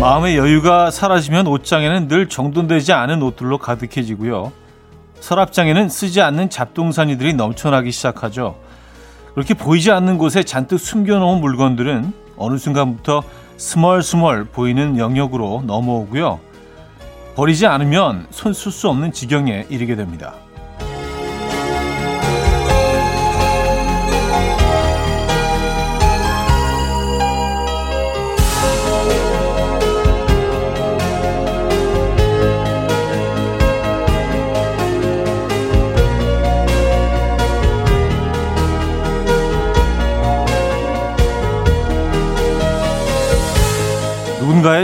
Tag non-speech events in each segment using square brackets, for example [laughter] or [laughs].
마음의 여유가 사라지면 옷장에는 늘 정돈되지 않은 옷들로 가득해지고요. 서랍장에는 쓰지 않는 잡동사니들이 넘쳐나기 시작하죠. 그렇게 보이지 않는 곳에 잔뜩 숨겨놓은 물건들은 어느 순간부터 스멀스멀 보이는 영역으로 넘어오고요. 버리지 않으면 손쓸 수 없는 지경에 이르게 됩니다.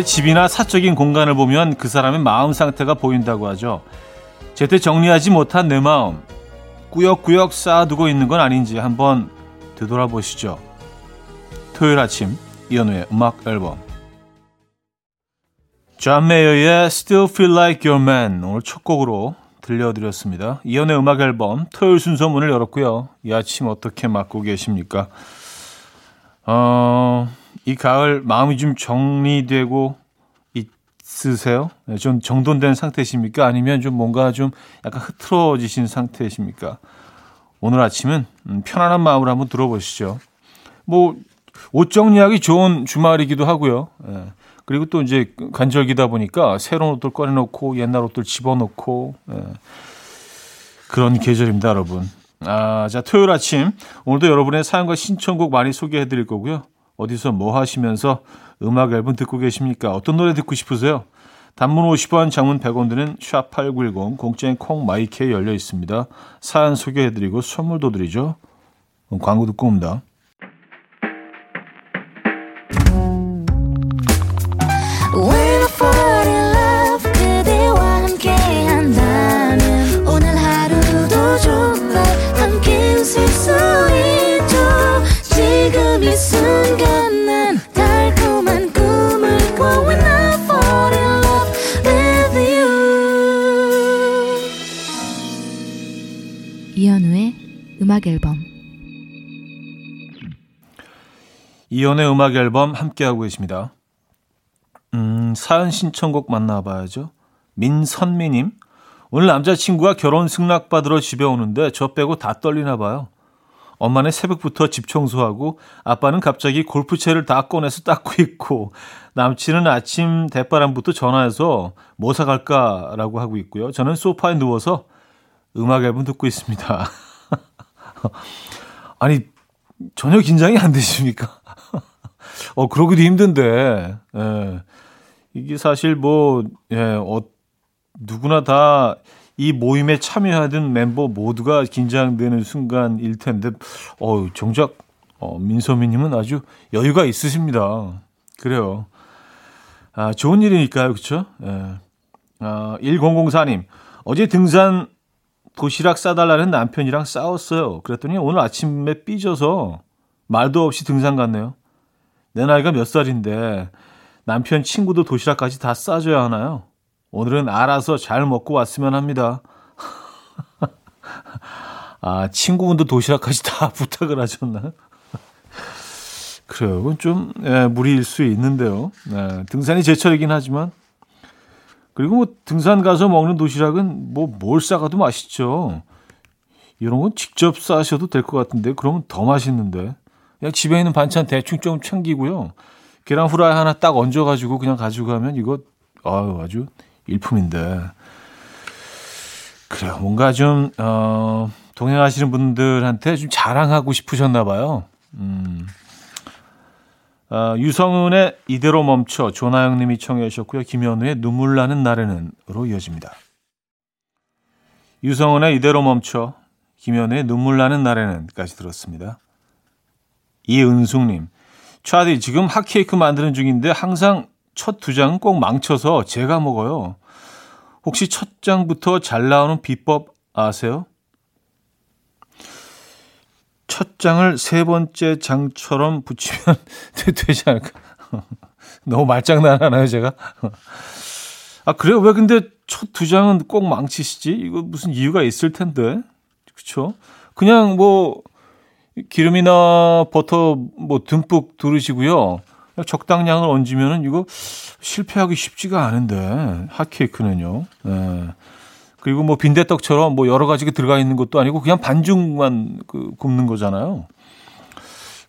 집이나 사적인 공간을 보면 그 사람의 마음 상태가 보인다고 하죠. 제때 정리하지 못한 내 마음, 꾸역꾸역 쌓아두고 있는 건 아닌지 한번 되돌아보시죠. 토요일 아침 이현우의 음악 앨범 존 메이어의 Still Feel Like Your Man 오늘 첫 곡으로 들려드렸습니다. 이현우의 음악 앨범 토요일 순서 문을 열었고요. 이 아침 어떻게 맞고 계십니까? 어... 이 가을 마음이 좀 정리되고 있으세요? 네, 좀 정돈된 상태십니까? 아니면 좀 뭔가 좀 약간 흐트러지신 상태십니까? 오늘 아침은 음, 편안한 마음으로 한번 들어보시죠. 뭐, 옷 정리하기 좋은 주말이기도 하고요. 예. 그리고 또 이제 간절기다 보니까 새로운 옷들 꺼내놓고 옛날 옷들 집어넣고 예. 그런 계절입니다, 여러분. 아, 자, 토요일 아침 오늘도 여러분의 사연과 신청곡 많이 소개해 드릴 거고요. 어디서 뭐 하시면서 음악 앨범 듣고 계십니까? 어떤 노래 듣고 싶으세요? 단문 50원, 장문 100원 드는 샵8910 공짜인 콩 마이케이 열려 있습니다. 사연 소개해드리고 선물도 드리죠. 광고 듣고 옵니다. 음악 앨범 이연의 음악 앨범 함께하고 계십니다. 음, 사연 신청곡 만나봐야죠. 민선미님. 오늘 남자친구가 결혼 승낙 받으러 집에 오는데 저 빼고 다 떨리나 봐요. 엄마는 새벽부터 집 청소하고 아빠는 갑자기 골프채를 다 꺼내서 닦고 있고 남친은 아침 대바람부터 전화해서 뭐 사갈까라고 하고 있고요. 저는 소파에 누워서 음악 앨범 듣고 있습니다. [laughs] [laughs] 아니, 전혀 긴장이 안 되십니까? [laughs] 어, 그러기도 힘든데, 예. 이게 사실 뭐, 예, 어, 누구나 다 이 모임에 참여하던 멤버 모두가 긴장되는 순간일 텐데, 어, 정작, 어, 민서미님은 아주 여유가 있으십니다. 그래요. 아, 좋은 일이니까요, 그쵸? 예. 아, 1004님, 어제 등산 도시락 싸달라는 남편이랑 싸웠어요. 그랬더니 오늘 아침에 삐져서 말도 없이 등산 갔네요. 내 나이가 몇 살인데 남편 친구도 도시락까지 다 싸줘야 하나요? 오늘은 알아서 잘 먹고 왔으면 합니다. [laughs] 아, 친구분도 도시락까지 다 [laughs] 부탁을 하셨나요? [laughs] 그래요. 그건 좀 예, 무리일 수 있는데요. 네, 등산이 제철이긴 하지만 그리고 뭐 등산 가서 먹는 도시락은 뭐 뭘 싸가도 맛있죠. 이런 건 직접 싸셔도 될 것 같은데 그러면 더 맛있는데 그냥 집에 있는 반찬 대충 좀 챙기고요. 계란 후라이 하나 딱 얹어가지고 그냥 가져가면 이거 아유 아주 일품인데 그래요. 뭔가 좀 어, 동행하시는 분들한테 좀 자랑하고 싶으셨나 봐요. 음. 어, 유성은의 이대로 멈춰 조나영 님이 청해 주셨고요. 김현우의 눈물 나는 날에는으로 이어집니다. 유성은의 이대로 멈춰 김현우의 눈물 나는 날에는까지 들었습니다. 이은숙 님. 차디 지금 핫케이크 만드는 중인데 항상 첫 두 장은 꼭 망쳐서 제가 먹어요. 혹시 첫 장부터 잘 나오는 비법 아세요? 첫 장을 세 번째 장처럼 붙이면 [laughs] 되지 않을까? [laughs] 너무 말장난하나요, 제가? 아, 그래요? 왜 근데 첫 두 장은 꼭 망치시지? 이거 무슨 이유가 있을 텐데. 그쵸? 그냥 뭐, 기름이나 버터 뭐 듬뿍 두르시고요. 적당량을 얹으면은 이거 실패하기 쉽지가 않은데 핫케이크는요. 네. 그리고 뭐 빈대떡처럼 뭐 여러 가지가 들어가 있는 것도 아니고 그냥 반죽만 그 굽는 거잖아요.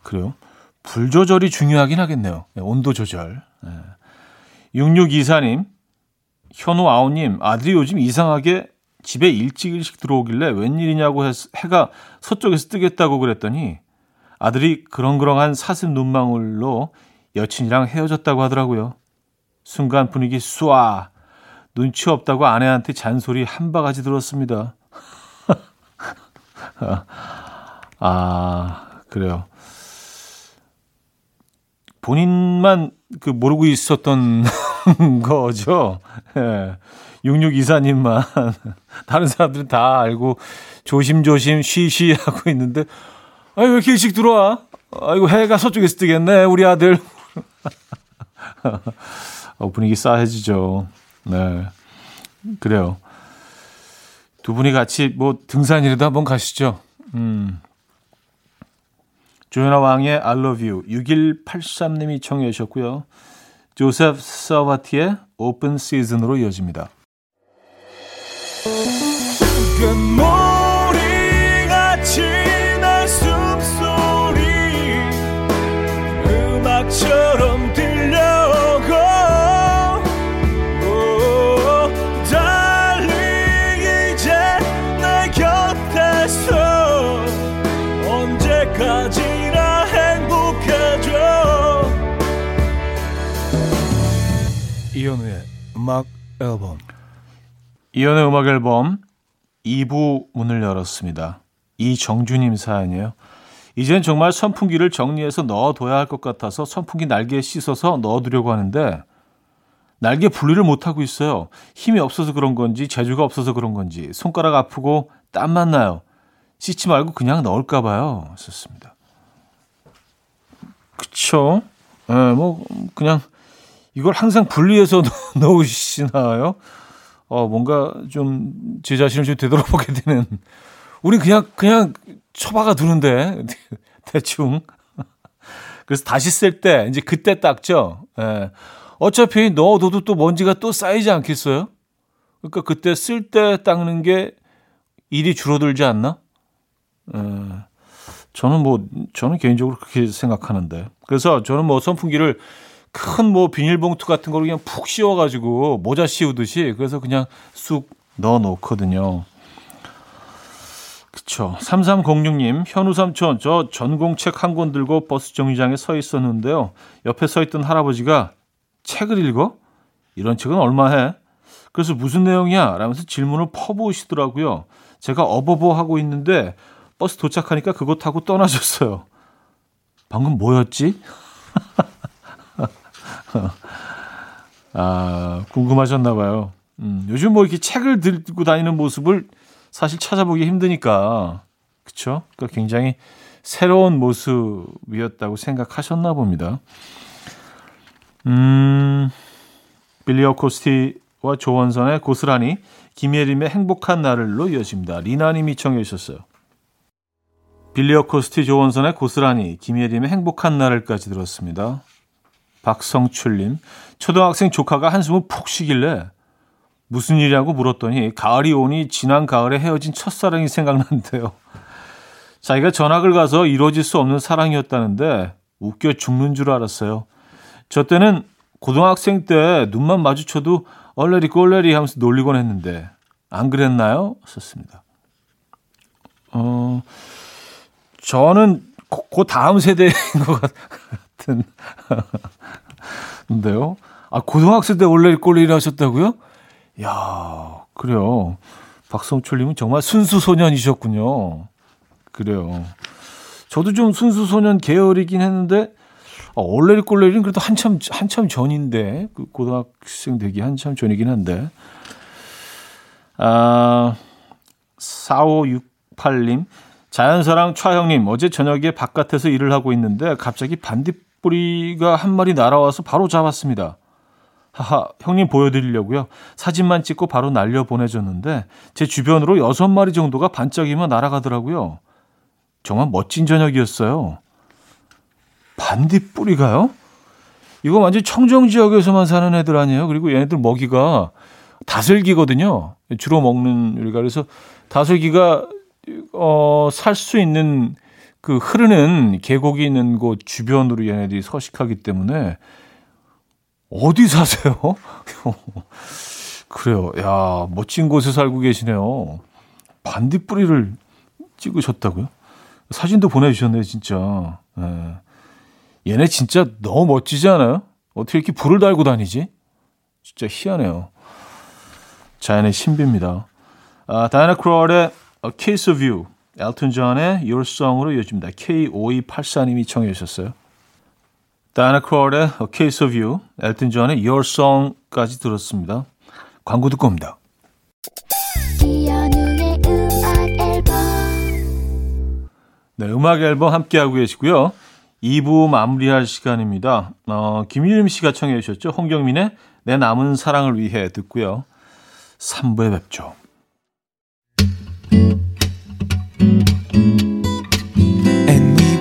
그래요. 불 조절이 중요하긴 하겠네요. 네, 온도 조절. 네. 6624님, 현우 아우님, 아들이 요즘 이상하게 집에 일찍 일찍 들어오길래 웬일이냐고 해서 해가 서쪽에서 뜨겠다고 그랬더니 아들이 그렁그렁한 사슴 눈망울로 여친이랑 헤어졌다고 하더라고요. 순간 분위기 쏴. 눈치 없다고 아내한테 잔소리 한 바가지 들었습니다. [laughs] 아, 그래요. 본인만 그 모르고 있었던 [laughs] 거죠. 예. 6624님만. [laughs] 다른 사람들은 다 알고 조심조심 쉬쉬 하고 있는데, 아니, 왜 이렇게 일찍 들어와? 아이고, 해가 서쪽에서 뜨겠네, 우리 아들. 어, 분위기 싸해지죠. 네. 그래요. 두 분이 같이 뭐 등산이라도 한번 가시죠. 음. 조연아 왕의 I love you 6183님이 청해 주셨고요. 조셉 서바티의 오픈 시즌으로 이어집니다. 음악 앨범 이연의 음악 앨범 2부 문을 열었습니다. 이정주님 사연이에요. 이젠 정말 선풍기를 정리해서 넣어둬야 할 것 같아서 선풍기 날개에 씻어서 넣어두려고 하는데 날개 분리를 못하고 있어요. 힘이 없어서 그런 건지 재주가 없어서 그런 건지 손가락 아프고 땀만 나요. 씻지 말고 그냥 넣을까 봐요. 썼습니다. 그쵸? 예, 네, 뭐 그냥 이걸 항상 분리해서 [laughs] 넣으시나요? 어, 뭔가 좀 제 자신을 좀 되돌아보게 되는. 우리 그냥, 그냥 처박아 두는데, [laughs] 대충. 그래서 다시 쓸 때, 이제 그때 닦죠. 예. 어차피 넣어둬도 또 먼지가 또 쌓이지 않겠어요? 그러니까 그때 쓸 때 닦는 게 일이 줄어들지 않나? 예. 저는 뭐, 저는 개인적으로 그렇게 생각하는데. 그래서 저는 뭐 선풍기를 큰 뭐 비닐봉투 같은 걸 그냥 푹 씌워가지고 모자 씌우듯이 그래서 그냥 쑥 넣어 놓거든요. 그쵸. 3306님, 현우 삼촌, 저 전공책 한 권 들고 버스 정류장에 서 있었는데요. 옆에 서 있던 할아버지가 책을 읽어? 이런 책은 얼마 해? 그래서 무슨 내용이야? 라면서 질문을 퍼부으시더라고요. 제가 어버버 하고 있는데 버스 도착하니까 그거 타고 떠나셨어요. 방금 뭐였지? [laughs] [laughs] 아, 궁금하셨나 봐요. 음, 요즘 뭐 이렇게 책을 들고 다니는 모습을 사실 찾아보기 힘드니까. 그쵸? 그러니까 굉장히 새로운 모습이었다고 생각하셨나 봅니다. 음, 빌리어 코스티와 조원선의 고스란히 김예림의 행복한 날을로 이어집니다. 리나님이 청해 주셨어요. 빌리어 코스티 조원선의 고스란히 김예림의 행복한 날을까지 들었습니다. 박성출님, 초등학생 조카가 한숨을 푹 쉬길래 무슨 일이라고 물었더니 가을이 오니 지난 가을에 헤어진 첫사랑이 생각난대요. 자기가 전학을 가서 이루어질 수 없는 사랑이었다는데 웃겨 죽는 줄 알았어요. 저 때는 고등학생 때 눈만 마주쳐도 얼레리 꼴레리 하면서 놀리곤 했는데 안 그랬나요? 썼습니다. 어, 저는 그, 그 다음 세대인 것 같 은 [laughs] 인데요. 아, 고등학생 때 원래 꼴리를 하셨다고요? 야 그래요. 박성철 님은 정말 순수 소년이셨군요. 그래요. 저도 좀 순수 소년 계열이긴 했는데, 아, 얼레리 꼴레리는 그래도 한참, 한참 전인데, 그 고등학생 되기 한참 전이긴 한데. 아, 4568님, 자연사랑 차 형님, 어제 저녁에 바깥에서 일을 하고 있는데, 갑자기 반딧 뿌리가 한 마리 날아와서 바로 잡았습니다. 하하, 형님 보여드리려고요. 사진만 찍고 바로 날려 보내줬는데 제 주변으로 여섯 마리 정도가 반짝이며 날아가더라고요. 정말 멋진 저녁이었어요. 반딧불이가요? 이거 완전 청정 지역에서만 사는 애들 아니에요? 그리고 얘네들 먹이가 다슬기거든요. 주로 먹는 요리가. 그래서 다슬기가, 어, 살 수 있는 그 흐르는 계곡이 있는 곳 주변으로 얘네들이 서식하기 때문에 어디 사세요? [laughs] 그래요. 야, 멋진 곳에 살고 계시네요. 반딧불이를 찍으셨다고요? 사진도 보내주셨네요, 진짜. 예. 얘네 진짜 너무 멋지지 않아요? 어떻게 이렇게 불을 달고 다니지? 진짜 희한해요. 자연의 신비입니다. 아, 다이나 크롤의 A Case of You, 엘튼 존의 Your Song으로 이어집니다. K5284님이 청해 주셨어요. 다이나 크롤의 A Case of You, 엘튼 존의 Your Song까지 들었습니다. 광고 듣고 옵니다. 네, 음악 앨범 함께하고 계시고요. 2부 마무리할 시간입니다. 어, 김유림 씨가 청해 주셨죠. 홍경민의 내 남은 사랑을 위해 듣고요. 3부에 뵙죠.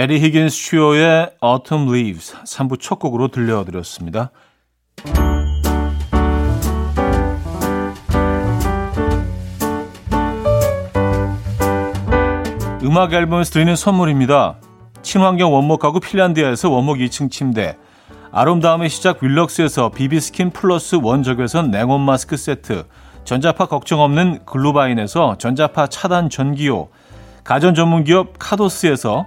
에디 히긴스 트리오의 Autumn Leaves 3부 첫 곡으로 들려드렸습니다. 음악 앨범에서 드리는 선물입니다. 친환경 원목 가구 핀란디아에서 원목 2층 침대 아름다움의 시작 윌럭스에서 비비스킨 플러스 원적외선 냉온 마스크 세트 전자파 걱정 없는 글루바인에서 전자파 차단 전기요 가전 전문기업 카도스에서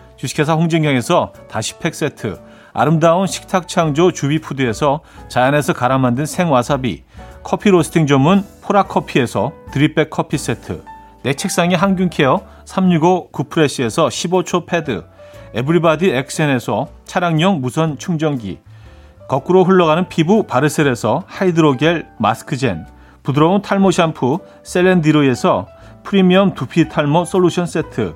주식회사 홍진경에서 다시팩 세트 아름다운 식탁 창조 주비푸드에서 자연에서 갈아 만든 생와사비 커피 로스팅 전문 포라커피에서 드립백 커피 세트 내 책상의 항균케어 365 구프레시에서 15초 패드 에브리바디 엑센에서 차량용 무선 충전기 거꾸로 흘러가는 피부 바르셀에서 하이드로겔 마스크젠 부드러운 탈모 샴푸 셀렌디로에서 프리미엄 두피 탈모 솔루션 세트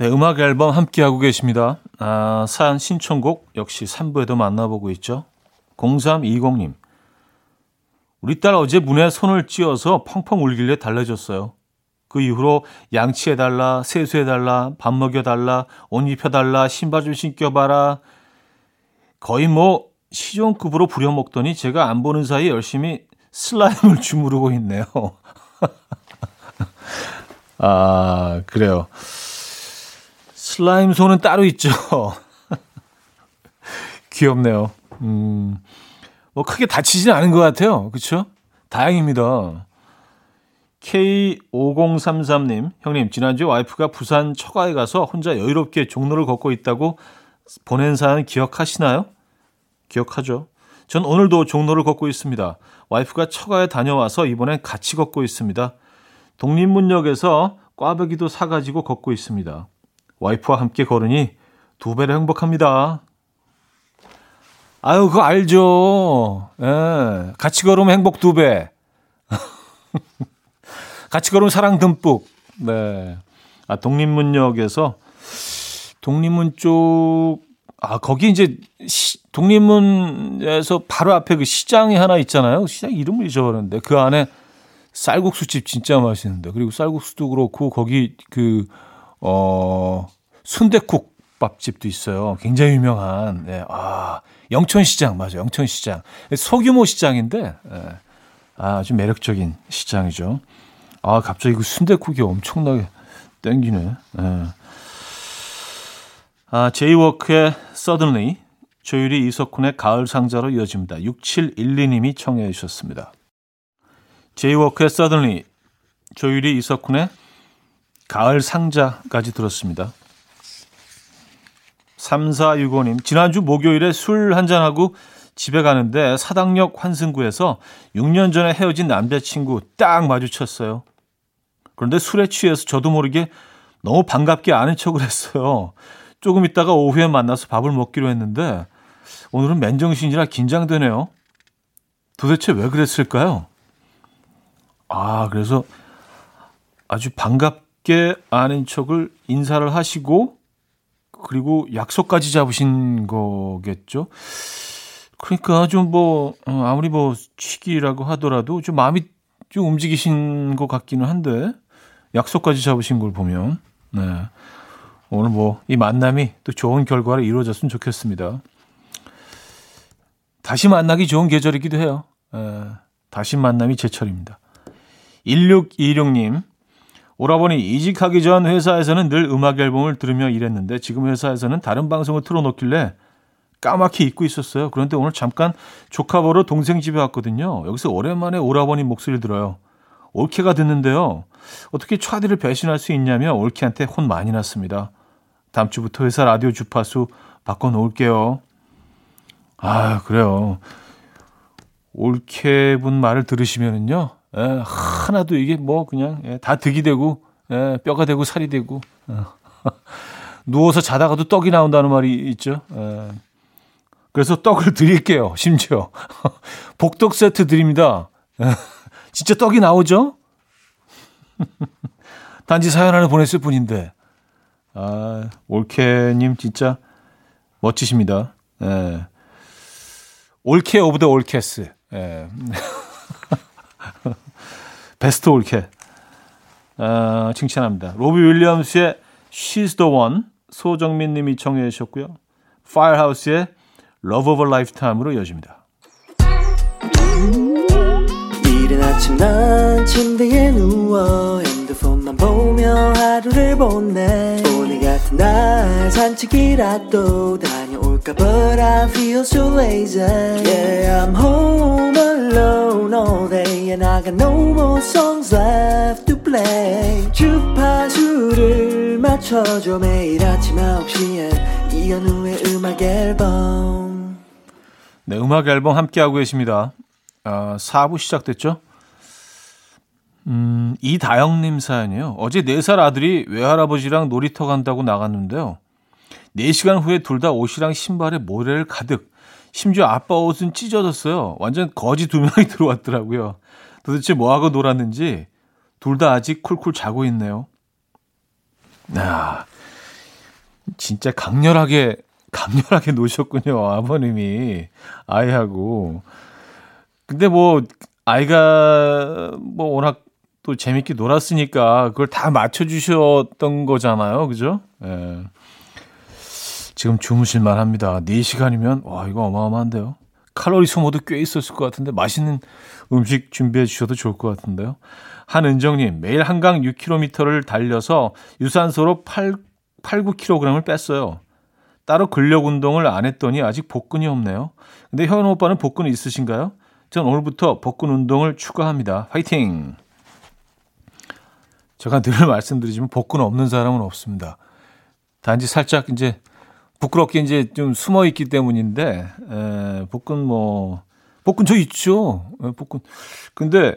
네, 음악 앨범 함께하고 계십니다. 아, 사연 신청곡 역시 3부에도 만나보고 있죠. 0320님. 우리 딸 어제 문에 손을 찧어서 펑펑 울길래 달래줬어요. 그 이후로 양치해달라, 세수해달라, 밥 먹여달라, 옷 입혀달라, 신발 좀 신겨봐라. 거의 뭐 시종급으로 부려먹더니 제가 안 보는 사이 열심히 슬라임을 [laughs] 주무르고 있네요. [laughs] 아, 그래요. 슬라임 손은 따로 있죠. [laughs] 귀엽네요. 음. 뭐 크게 다치지는 않은 것 같아요. 그렇죠? 다행입니다. K5033님, 형님, 지난주에 와이프가 부산 처가에 가서 혼자 여유롭게 종로를 걷고 있다고 보낸 사연 기억하시나요? 기억하죠. 전 오늘도 종로를 걷고 있습니다. 와이프가 처가에 다녀와서 이번엔 같이 걷고 있습니다. 독립문역에서 꽈배기도 사가지고 걷고 있습니다. 와이프와 함께 걸으니 두 배로 행복합니다. 아유, 그거 알죠. 예. 같이 걸으면 행복 두 배. [laughs] 같이 걸으면 사랑 듬뿍. 네. 아, 독립문역에서 독립문 쪽, 아, 거기 이제 시, 독립문에서 바로 앞에 그 시장이 하나 있잖아요. 시장 이름을 잊어버렸는데 그 안에 쌀국수집 진짜 맛있는데 그리고 쌀국수도 그렇고 거기 그 어 순대국 밥집도 있어요. 굉장히 유명한 네, 아 영천시장 맞아요. 영천시장 소규모 시장인데 네, 아주 매력적인 시장이죠. 아 갑자기 그 순대국이 엄청나게 땡기네. 네. 아 제이워크의 Suddenly 조유리 이석훈의 가을 상자로 이어집니다. 6712님이 청해 주셨습니다. 제이워크의 Suddenly, 조유리 이석훈의 가을 상자까지 들었습니다. 3465님, 지난주 목요일에 술 한잔하고 집에 가는데 사당역 환승구에서 6년 전에 헤어진 남자친구 딱 마주쳤어요. 그런데 술에 취해서 저도 모르게 너무 반갑게 아는 척을 했어요. 조금 있다가 오후에 만나서 밥을 먹기로 했는데 오늘은 맨정신이라 긴장되네요. 도대체 왜 그랬을까요? 아, 그래서 아주 반갑 게 아는 척을 인사를 하시고 그리고 약속까지 잡으신 거겠죠. 그러니까 좀 뭐 아무리 뭐 취기라고 하더라도 좀 마음이 좀 움직이신 것 같기는 한데 약속까지 잡으신 걸 보면 네. 오늘 뭐 이 만남이 또 좋은 결과로 이루어졌으면 좋겠습니다. 다시 만나기 좋은 계절이기도 해요. 에, 다시 만남이 제철입니다. 1626님, 오라버니 이직하기 전 회사에서는 늘 음악 앨범을 들으며 일했는데 지금 회사에서는 다른 방송을 틀어놓길래 까맣게 잊고 있었어요. 그런데 오늘 잠깐 조카 보러 동생 집에 왔거든요. 여기서 오랜만에 오라버니 목소리를 들어요. 올케가 듣는데요. 어떻게 차디를 배신할 수 있냐며 올케한테 혼 많이 났습니다. 다음 주부터 회사 라디오 주파수 바꿔놓을게요. 아, 그래요. 올케분 말을 들으시면은요, 예, 하나도 이게 뭐 그냥 예, 다 득이 되고 예, 뼈가 되고 살이 되고 어. [laughs] 누워서 자다가도 떡이 나온다는 말이 있죠. 예. 그래서 떡을 [laughs] 드릴게요. 심지어 [laughs] 복떡 세트 드립니다. 예. 진짜 떡이 나오죠? 단지 사연 하나 보냈을 뿐인데. 아, 올케님 진짜 멋지십니다. 예. 올케 of the 올케s. 예. 베스트 올케. 어, 칭찬합니다. 로비 윌리엄스의 She's the One 소정민 님이 청해 주셨고요. Firehouse의 Love of a Lifetime으로 이어집니다. 이른 아침 난 침대에 누워 핸드폰만 보며 하루를 보내 오늘 같은 날 산책이라도 다녀 올까 But I feel so lazy Yeah I'm home alone all day And I got no more songs left to play 주파수를 맞춰줘 매일 아침 9시에 이현우의 음악 앨범 네, 음악 앨범 함께하고 계십니다. 아, 4부 시작됐죠? 음, 이다영님 사연이요. 어제 4살 아들이 외할아버지랑 놀이터 간다고 나갔는데요. 4시간 후에 둘 다 옷이랑 신발에 모래를 가득. 심지어 아빠 옷은 찢어졌어요. 완전 거지 두 명이 [laughs] 들어왔더라고요. 도대체 뭐하고 놀았는지 둘 다 아직 쿨쿨 자고 있네요. 아, 진짜 강렬하게, 강렬하게 노셨군요. 아버님이 아이하고. 근데 뭐, 아이가 뭐 워낙 또 재밌게 놀았으니까 그걸 다 맞춰주셨던 거잖아요. 그죠? 예. 지금 주무실만 합니다. 4시간이면, 와, 이거 어마어마한데요. 칼로리 소모도 꽤 있었을 것 같은데, 맛있는 음식 준비해 주셔도 좋을 것 같은데요. 한은정님, 매일 한강 6km를 달려서 유산소로 8, 8 9kg을 뺐어요. 따로 근력 운동을 안 했더니 아직 복근이 없네요. 근데 현우 오빠는 복근 있으신가요? 전 오늘부터 복근 운동을 추가합니다. 화이팅! 제가 늘 [laughs] 말씀드리지만 복근 없는 사람은 없습니다. 단지 살짝 이제 부끄럽게 이제 좀 숨어 있기 때문인데 에, 복근 뭐 복근 저 있죠. 에, 복근. 근데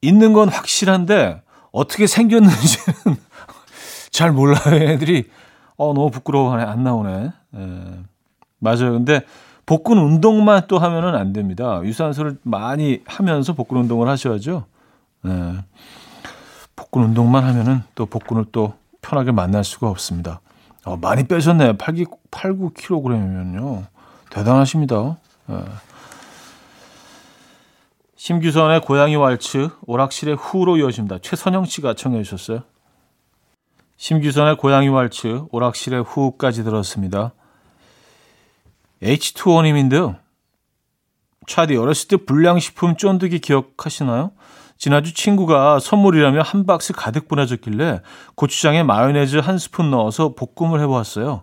있는 건 확실한데 어떻게 생겼는지는 [laughs] 잘 몰라요. 애들이 어 너무 부끄러워하네. 안 나오네. 에, 맞아요. 근데 복근 운동만 또 하면은 안 됩니다. 유산소를 많이 하면서 복근 운동을 하셔야죠. 에, 복근 운동만 하면은 또 복근을 또 편하게 만날 수가 없습니다. 어, 많이 빼셨네요. 8, 8, 9kg이면요. 대단하십니다. 예. 심규선의 고양이 왈츠, 오락실의 후로 이어집니다. 최선영 씨가 청해 주셨어요. 심규선의 고양이 왈츠, 오락실의 후까지 들었습니다. H2O님인데요. 차디, 어렸을 때 불량식품 쫀득이 기억하시나요? 지난주 친구가 선물이라며 한 박스 가득 보내줬길래 고추장에 마요네즈 한 스푼 넣어서 볶음을 해보았어요.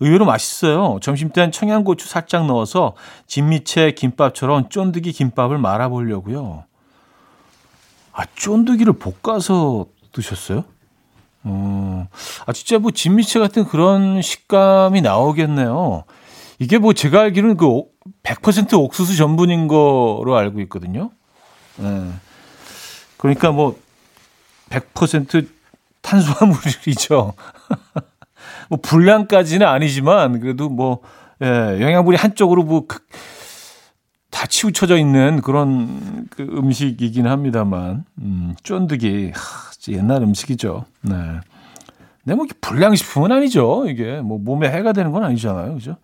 의외로 맛있어요. 점심 땐 청양고추 살짝 넣어서 진미채 김밥처럼 쫀득이 김밥을 말아보려고요. 아, 쫀득이를 볶아서 드셨어요? 어, 아, 진짜 뭐 진미채 같은 그런 식감이 나오겠네요. 이게 뭐 제가 알기로는 그 100% 옥수수 전분인 거로 알고 있거든요. 네. 그러니까 뭐 100% 탄수화물이죠. [laughs] 뭐 분량까지는 아니지만 그래도 뭐 예, 영양분이 한쪽으로 뭐 다 치우쳐져 있는 그런 그 음식이긴 합니다만 음, 쫀득이 하, 옛날 음식이죠. 네. 근데 뭐 불량식품은 아니죠. 이게 뭐 몸에 해가 되는 건 아니잖아요. 그죠?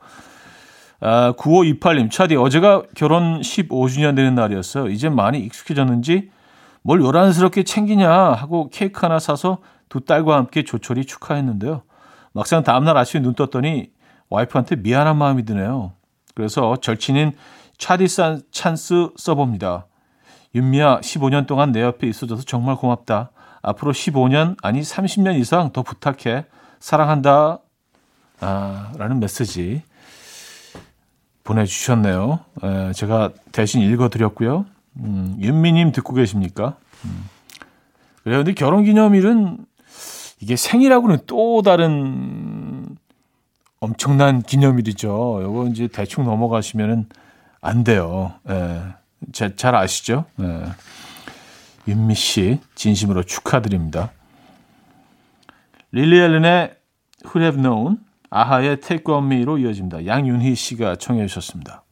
아, 9528님, 차디, 어제가 결혼 15주년 되는 날이었어요. 이제 많이 익숙해졌는지 뭘 요란스럽게 챙기냐 하고 케이크 하나 사서 두 딸과 함께 조촐히 축하했는데요. 막상 다음날 아침에 눈 떴더니 와이프한테 미안한 마음이 드네요. 그래서 절친인 차디 산 찬스 써봅니다. 윤미야, 15년 동안 내 옆에 있어줘서 정말 고맙다. 앞으로 15년, 아니 30년 이상 더 부탁해. 사랑한다. 아, 라는 메시지 보내주셨네요. 에, 제가 대신 읽어드렸고요. 음, 윤미님 듣고 계십니까? 음. 그래요. 근데 결혼기념일은 이게 생일하고는 또 다른 엄청난 기념일이죠. 요거 이제 대충 넘어가시면은 안 돼요. 예. 제, 잘 아시죠? 예. 윤미 씨, 진심으로 축하드립니다. 릴리 앨런의 Who Have Known, 아하의 Take On Me로 이어집니다. 양윤희 씨가 청해 주셨습니다.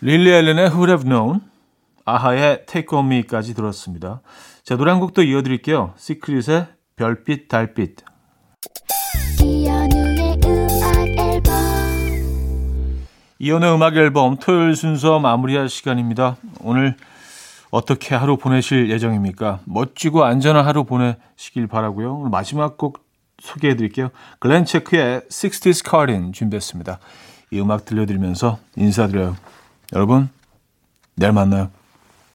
릴리 앨런의 Who Have Known, 아하의 Take On Me까지 들었습니다. 자, 노래 한곡더 이어드릴게요. 시크릿의 별빛, 달빛. 이연우의 음악 앨범 이연우의 음악 앨범 토요일 순서 마무리할 시간입니다. 오늘 어떻게 하루 보내실 예정입니까? 멋지고 안전한 하루 보내시길 바라고요. 오늘 마지막 곡 소개해 드릴게요. 글렌 체크의 60s Cardin 준비했습니다. 이 음악 들려드리면서 인사드려요. 여러분, 내일 만나요.